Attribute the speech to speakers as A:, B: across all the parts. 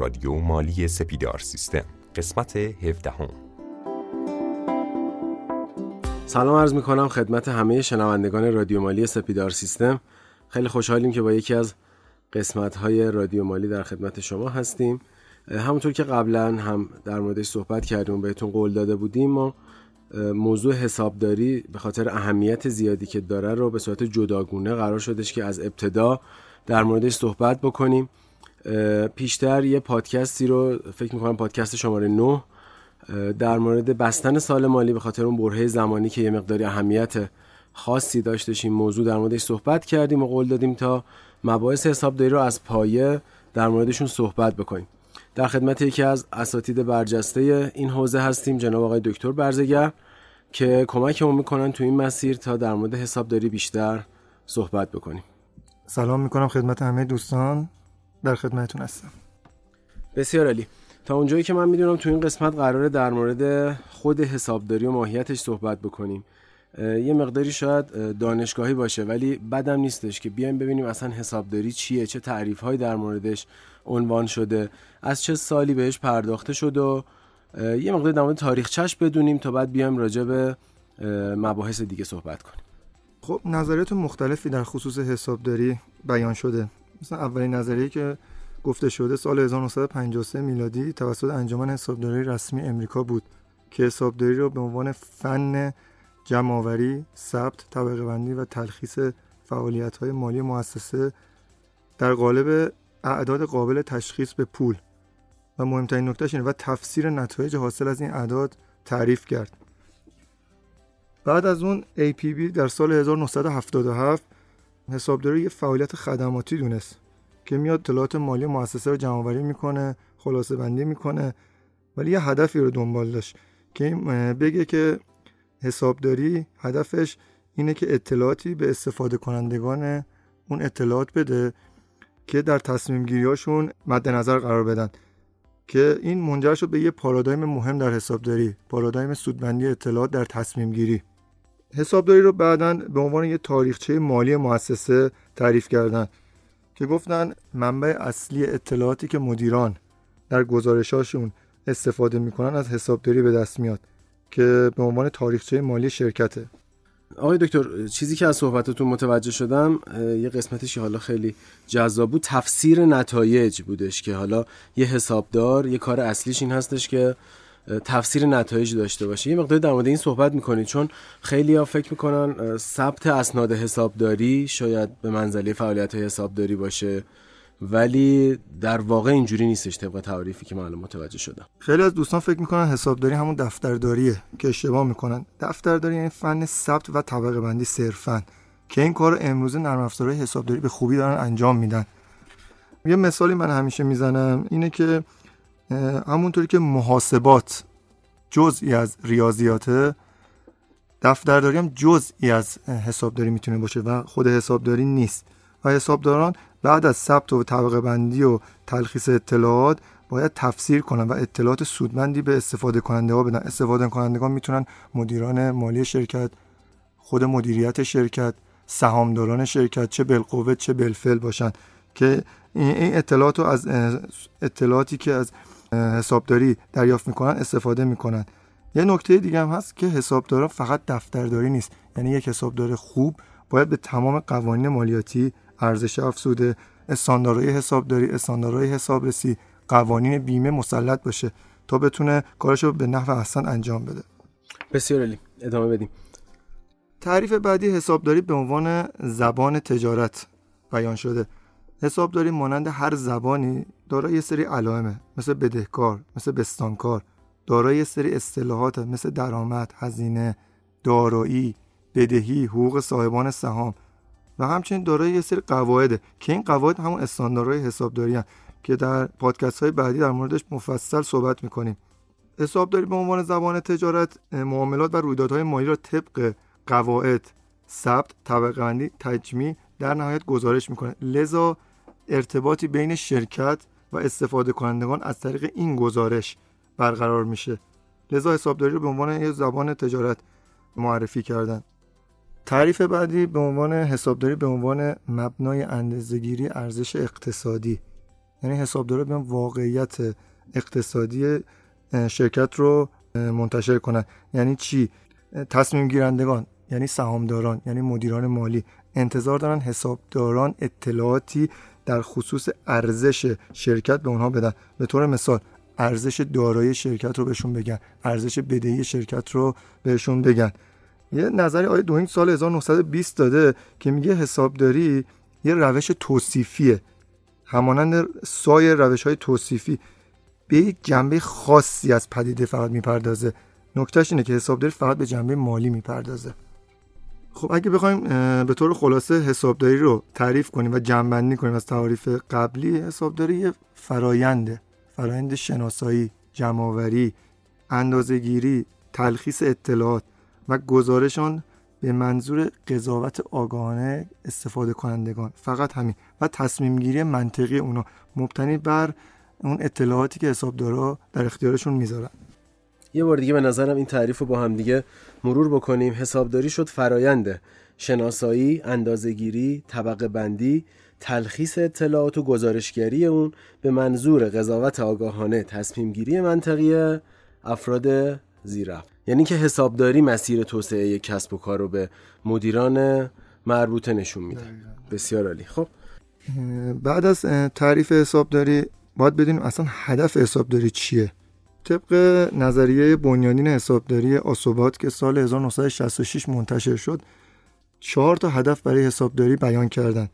A: رادیو مالی سپیدار سیستم قسمت 17 هم.
B: سلام عرض می کنم خدمت همه شنوندگان رادیو مالی سپیدار سیستم. خیلی خوشحالیم که با یکی از قسمت های رادیو مالی در خدمت شما هستیم. همونطور که قبلا هم در موردش صحبت کردیم بهتون قول داده بودیم ما موضوع حسابداری به خاطر اهمیت زیادی که داره رو به صورت جداگونه قرار شدش که از ابتدا در موردش صحبت بکنیم. پیشتر یه پادکستی رو فکر می‌کنم پادکست شماره 9 در مورد بستن سال مالی به خاطر اون برهه زمانی که یه مقداری اهمیت خاصی داشتش این موضوع در موردش صحبت کردیم و قول دادیم تا مباحث حسابداری رو از پایه در موردشون صحبت بکنیم. در خدمت یکی از اساتید برجسته این حوزه هستیم جناب آقای دکتر برزگر که کمکمون می‌کنن تو این مسیر تا در مورد حسابداری بیشتر صحبت بکنیم.
C: سلام می‌کنم خدمت همه دوستان. در خدمتتون هستم.
B: بسیار عالی. تا اونجایی که من می‌دونم تو این قسمت قراره در مورد خود حسابداری و ماهیتش صحبت بکنیم. یه مقداری شاید دانشگاهی باشه ولی بدم نیستش که بیایم ببینیم اصلا حسابداری چیه چه تعریف هایی در موردش عنوان شده از چه سالی بهش پرداخته شد و یه مقدار در مورد تاریخچش بدونیم تا بعد بیایم راجع به مباحث دیگه صحبت کنیم.
C: خب نظریات مختلفی در خصوص حسابداری بیان شده. مثلا اولین نظریه که گفته شده سال 1953 میلادی توسط انجمن حسابداری رسمی امریکا بود که حسابداری را به عنوان فن جمعآوری، ثبت، طبقه بندی و تلخیص فعالیت های مالی مؤسسه در قالب اعداد قابل تشخیص به پول. و مهمترین نکتهش اینه و تفسیر نتایج حاصل از این اعداد تعریف کرد. بعد از اون APB در سال 1977 حسابداری یه فعالیت خدماتی دونست که میاد اطلاعات مالی مؤسسه رو جمعآوری می‌کنه خلاصه بندی می‌کنه ولی یه هدفی رو دنبال داشت که بگه که حسابداری هدفش اینه که اطلاعاتی به استفاده کنندگان اون اطلاعات بده که در تصمیم گیریاشون مد نظر قرار بدن که این منجر شد به یه پارادایم مهم در حسابداری پارادایم سودبندی اطلاعات در تصمیم گیری. حسابداری رو بعدا به عنوان یه تاریخچه مالی مؤسسه تعریف کردن که گفتن منبع اصلی اطلاعاتی که مدیران در گزارشاشون استفاده می‌کنن از حسابداری به دست میاد که به عنوان تاریخچه مالی شرکته.
B: آقای دکتر چیزی که از صحبتتون متوجه شدم یه قسمتش حالا خیلی جذاب بود. تفسیر نتایج بودش که حالا یه حسابدار یه کار اصلیش این هستش که تفسیر نتایج داشته باشه یه مقدار در مورد این صحبت می‌کنید چون خیلی ها فکر می‌کنن ثبت اسناد حسابداری شاید به منزله فعالیت حسابداری باشه ولی در واقع اینجوری نیستش طبق تعریفی که من متوجه شدم.
C: خیلی از دوستان فکر می‌کنن حسابداری همون دفترداریه که اشتباه می‌کنن. دفترداری یعنی فن ثبت و طبقه بندی صرفا که این کار امروز نرم افزارهای حسابداری به خوبی دارن انجام میدن. یه مثالی من همیشه می‌زنم اینه که همونطوری که محاسبات جزئی از ریاضیاته دفترداری هم جزئی از حسابداری می‌تونه باشه و خود حسابداری نیست. و حسابداران بعد از ثبت و طبقه بندی و تلخیص اطلاعات باید تفسیر کنن و اطلاعات سودمندی به استفاده کننده ها بدن. استفاده کنندگان می‌تونن مدیران مالی شرکت خود مدیریت شرکت سهامداران شرکت چه بالقوه چه بالفعل باشن که این اطلاعات رو از اطلاعاتی که از حسابداری دریافت می‌کنن استفاده می‌کنن. یه نکته دیگه هم هست که حسابدارا فقط دفترداری نیست. یعنی یک حسابدار خوب باید به تمام قوانین مالیاتی ارزش افزوده استانداردهای حسابداری استانداردهای حسابرسی قوانین بیمه مسلط باشه تا بتونه کارش رو به نحو احسن انجام بده.
B: بسیار علی ادامه بدیم.
C: تعریف بعدی حسابداری به عنوان زبان تجارت بیان شده. حسابداری مانند هر زبانی دارای یه سری علائمه. مثل بدهکار مثل بستانکار. دارای یه سری اصطلاحات مثل درآمد هزینه دارایی بدهی حقوق صاحبان سهام. و همچنین دارای یه سری قواعده که این قواعد همون استانداردهای حسابداری هن که در پادکست های بعدی در موردش مفصل صحبت می‌کنیم. حسابداری به عنوان زبان تجارت معاملات و رویدادهای مالی را طبق قواعد ثبت طبقه بندی تجمیع در نهایت گزارش می‌کنه. لذا ارتباطی بین شرکت و استفاده کنندگان از طریق این گزارش برقرار میشه. لذا حسابداری رو به عنوان یه زبان تجارت معرفی کردن. تعریف بعدی به عنوان حسابداری به عنوان مبنای اندازهگیری ارزش اقتصادی. یعنی حسابدارا بیان واقعیت اقتصادی شرکت رو منتشر کنن. یعنی چی؟ تصمیم گیرندگان یعنی سهامداران یعنی مدیران مالی. انتظار دارن حسابداران اطلاعاتی در خصوص ارزش شرکت به اونها بدن. به طور مثال ارزش دارایی شرکت رو بهشون بگن. ارزش بدهی شرکت رو بهشون بگن. یه نظری آیه دوینگ سال 1920 داده که میگه حسابداری یه روش توصیفیه. همانند سایر روش های توصیفی. به یک جنبه خاصی از پدیده فقط می‌پردازه. نکتهش اینه که حسابداری فقط به جنبه مالی می‌پردازه. خب اگه بخوایم به طور خلاصه حسابداری رو تعریف کنیم و جنبندی کنیم از تعریف قبلی حسابداری یه فراینده فرایند شناسایی جمعآوری اندازهگیری تلخیص اطلاعات و گزارشان به منظور قضاوت آگاهانه استفاده کنندگان. فقط همین. و تصمیم گیری منطقی اونا مبتنی بر اون اطلاعاتی که حسابدارا در اختیارشون می‌ذارن.
B: یه بار دیگه به نظرم این تعریف رو با هم دیگه مرور بکنیم. حسابداری شد فراینده شناسایی، اندازهگیری، طبقه بندی، تلخیص اطلاعات و گزارشگری اون به منظور قضاوت آگاهانه تصمیم گیری منطقی افراد زیرفت. یعنی که حسابداری مسیر توسعه کسب و کار رو به مدیران مربوطه نشون میده. بسیار عالی. خب.
C: بعد از تعریف حسابداری باید بدونیم اصلا هدف حسابداری چیه؟ طبق نظریه بنیانین حسابداری آسوبات که سال 1966 منتشر شد چهار تا هدف برای حسابداری بیان کردن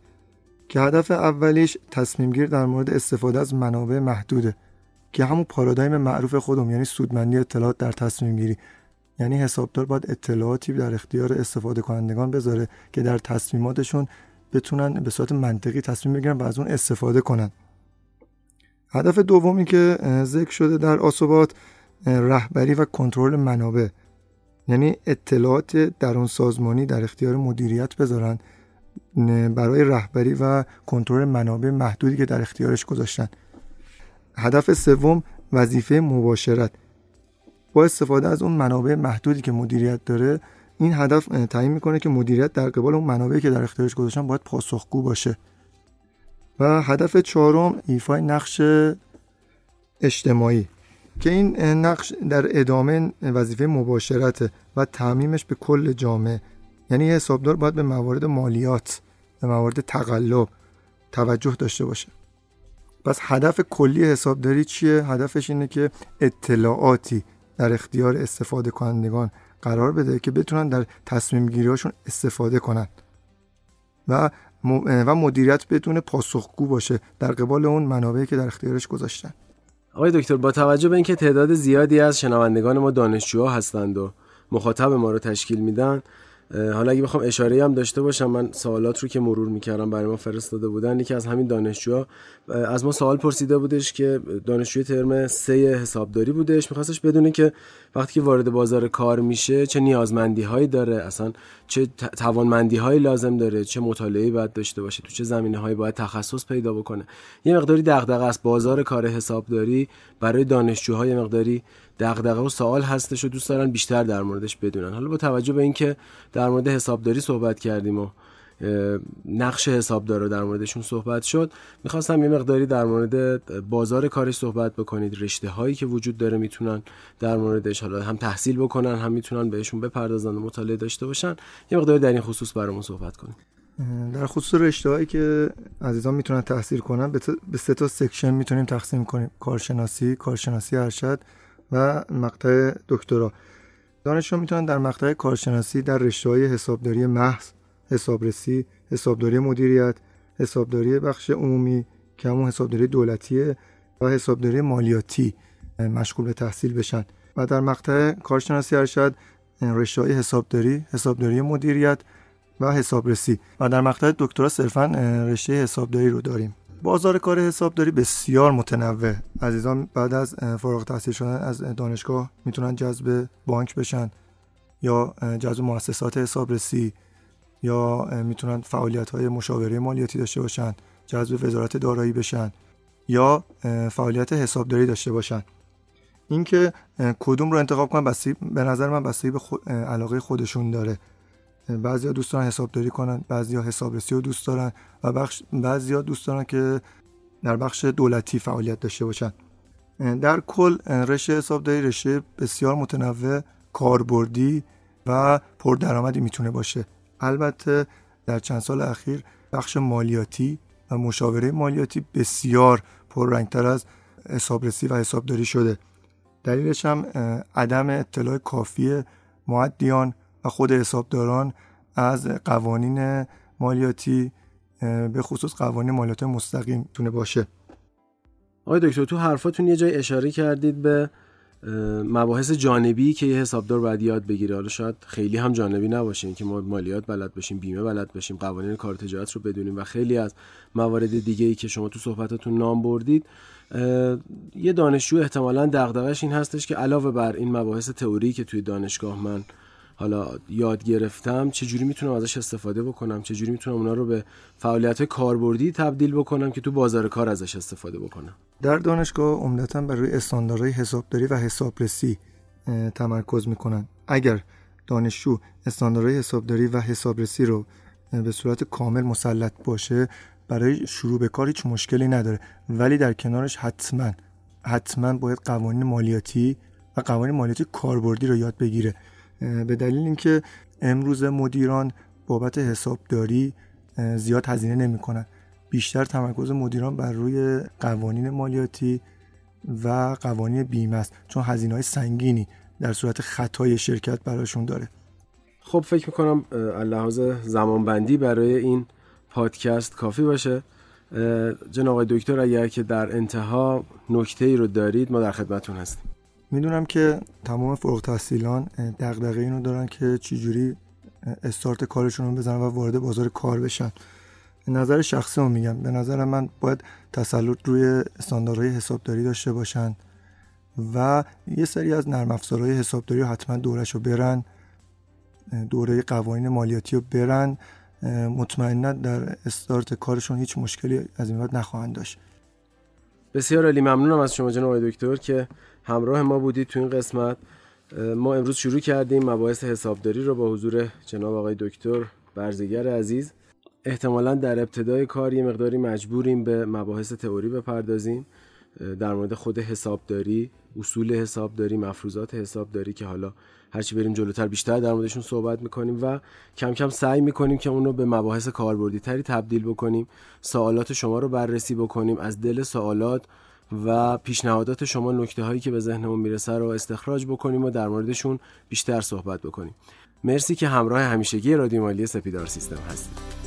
C: که هدف اولیش تصمیم گیر در مورد استفاده از منابع محدوده که همون پارادایم معروف خودم یعنی سودمندی اطلاعات در تصمیم گیری یعنی حسابدار باید اطلاعاتی در اختیار استفاده کنندگان بذاره که در تصمیماتشون بتونن به صورت منطقی تصمیم بگیرن و از اون استفاده کنن. هدف دومی که ذکر شده در آسوبات رهبری و کنترل منابع. یعنی اطلاعات درون سازمانی در اختیار مدیریت بذارن برای رهبری و کنترل منابع محدودی که در اختیارش گذاشتن. هدف سوم وظیفه مباشرت. با استفاده از اون منابع محدودی که مدیریت داره این هدف تعیین می‌کنه که مدیریت در قبال اون منابعی که در اختیارش گذاشتن باید پاسخگو باشه. و هدف چهارم ایفای نقش اجتماعی که این نقش در ادامه وظیفه مباشرت و تعمیمش به کل جامعه. یعنی حسابدار باید به موارد مالیات به موارد تقلب توجه داشته باشه. پس هدف کلی حسابداری چیه؟ هدفش اینه که اطلاعاتی در اختیار استفاده کنندگان قرار بده که بتونن در تصمیم گیریاشون استفاده کنن. و و مدیریت بدون پاسخگو باشه. در قبال اون منابعی که در اختیارش گذاشتن.
B: آقای دکتر با توجه به اینکه تعداد زیادی از شنوندگان ما دانشجوها هستند و مخاطب ما رو تشکیل میدن حالا اگه بخوام اشاره هم داشته باشم من سوالات رو که مرور می‌کردم برای ما فرستاده بودن یکی از همین دانشجوها از ما سوال پرسیده بودش که دانشجوی ترم سه حسابداری بودش. میخواستش بدونه که وقتی که وارد بازار کار میشه چه نیازمندی هایی داره اصلا چه توانمندی هایی لازم داره چه مطالعه باید داشته باشه تو چه زمینه هایی باید تخصص پیدا بکنه. یه مقداری دغدغه است. بازار کار حسابداری برای دانشجوهای مقداری دغدغه و سوال هستش و دوست دارن بیشتر در موردش بدونن. حالا با توجه به اینکه در مورد حسابداری صحبت کردیم و نقش حسابدار رو در موردشون صحبت شد می‌خواستم یه مقداری در مورد بازار کارش صحبت بکنید. رشته هایی که وجود داره می‌تونن در موردش حالا هم تحصیل بکنن هم می‌تونن بهشون بپردازن و مطالعه داشته باشن. یه مقداری در این خصوص برامون صحبت کنید.
C: در خصوص رشته هایی که عزیزان می‌تونن تحصیل کنن به سه تا سکشن می‌تونیم تقسیم کنیم. کارشناسی کارشناسی ارشد و مقطع دکترا. دانشجو می‌تونن در مقطع کارشناسی در رشته های حسابداری محض حسابرسی حسابداری مدیریت حسابداری بخش عمومی که همون حسابداری دولتیه و حسابداری مالیاتی مشغول به تحصیل بشن. و در مقطع کارشناسی ارشد رشته های حسابداری حسابداری مدیریت و حسابرسی. و در مقطع دکترا صرفا رشته حسابداری رو داریم. بازار کار حسابداری بسیار متنوع. عزیزان بعد از فارغ تحصیل شدن از دانشگاه می‌تونن جذب بانک بشن یا جذب مؤسسات حسابرسی یا می‌تونن فعالیت های مشاوره مالیاتی داشته باشن جذب وزارت دارایی بشن یا فعالیت حسابداری داشته باشن. اینکه کدوم رو انتخاب کنن بسی به نظر من بستگی به علاقه خودشون داره. بعضیا دوست دارن حسابداری کنن بعضیا حسابرسی رو دوست دارن و بخش بعضیا دوست دارن که در بخش دولتی فعالیت داشته باشن. در کل رشته حسابداری رشته بسیار متنوع کاربردی و پردرآمدی می‌تونه باشه. البته در چند سال اخیر بخش مالیاتی و مشاوره مالیاتی بسیار پررنگتر از حسابرسی و حسابداری شده. دلیلش هم عدم اطلاع کافی معدیان خود حسابداران از قوانین مالیاتی به خصوص قوانین مالیات مستقیم تونه باشه.
B: آقای دکتر تو حرفاتون یه جای اشاره کردید به مباحث جانبی که یه حسابدار باید یاد بگیره. حالا شاید خیلی هم جانبی نباشه که ما مالیات بلد باشیم بیمه بلد باشیم قوانین کار تجارت رو بدونیم و خیلی از موارد دیگه ای که شما تو صحبتاتون نام بردید یه دانشجو احتمالا دغدغش این هستش که علاوه بر این مباحث تئوری که توی دانشگاه من حالا یاد گرفتم چجوری می‌تونم ازش استفاده بکنم؟ چجوری می‌تونم اونا رو به فعالیت کاربردی تبدیل بکنم که تو بازار کار ازش استفاده بکنم؟
C: در دانشگاه عمدتا بر روی استانداردهای حسابداری و حسابرسی تمرکز می‌کنن. اگر دانشجو استانداردهای حسابداری و حسابرسی رو به صورت کامل مسلط باشه برای شروع به کار هیچ مشکلی نداره. ولی در کنارش حتما حتما باید قوانین مالیاتی و قوانین مالیاتی کاربردی رو یاد بگیره. به دلیل اینکه امروز مدیران بابت حسابداری زیاد هزینه نمی‌کنن بیشتر تمرکز مدیران بر روی قوانین مالیاتی و قوانین بیمه است چون هزینه های سنگینی در صورت خطای شرکت براشون داره.
B: خب فکر می‌کنم لحاظ زمانبندی برای این پادکست کافی باشه. جناب آقای دکتر اگر که در انتها نکته ای رو دارید ما در خدمتون هستیم.
C: می‌دونم که تمام فوق تحصیلان دغدغه اینو دارن که چجوری استارت کارشون رو بزنن و وارد بازار کار بشن. نظر شخصی رو میگم. به نظر من باید تسلط روی استانداردهای حسابداری داشته باشن و یه سری از نرم افزارهای حسابداری رو حتما دورش رو برن دوره قوانین مالیاتی رو برن. مطمئنا در استارت کارشون هیچ مشکلی از این بعد نخواهند داشت.
B: بسیار عالی ممنونم از شما جناب دکتر که همراه ما بودید تو این قسمت. ما امروز شروع کردیم مباحث حسابداری رو با حضور جناب آقای دکتر برزگر عزیز. احتمالا در ابتدای کار یه مقداری مجبوریم به مباحث تئوری بپردازیم. در مورد خود حسابداری اصول حسابداری مفروضات حسابداری که حالا هرچی بریم جلوتر بیشتر در موردشون صحبت می‌کنیم و کم کم سعی می‌کنیم که اونو به مباحث کاربردی تری تبدیل بکنیم. سوالات شما رو بررسی بکنیم از دل سوالات و پیشنهادات شما نکته هایی که به ذهنمون می‌رسه رو استخراج بکنیم و در موردشون بیشتر صحبت بکنیم. مرسی که همراه همیشگی رادیو مالی سپیدار سیستم هستید.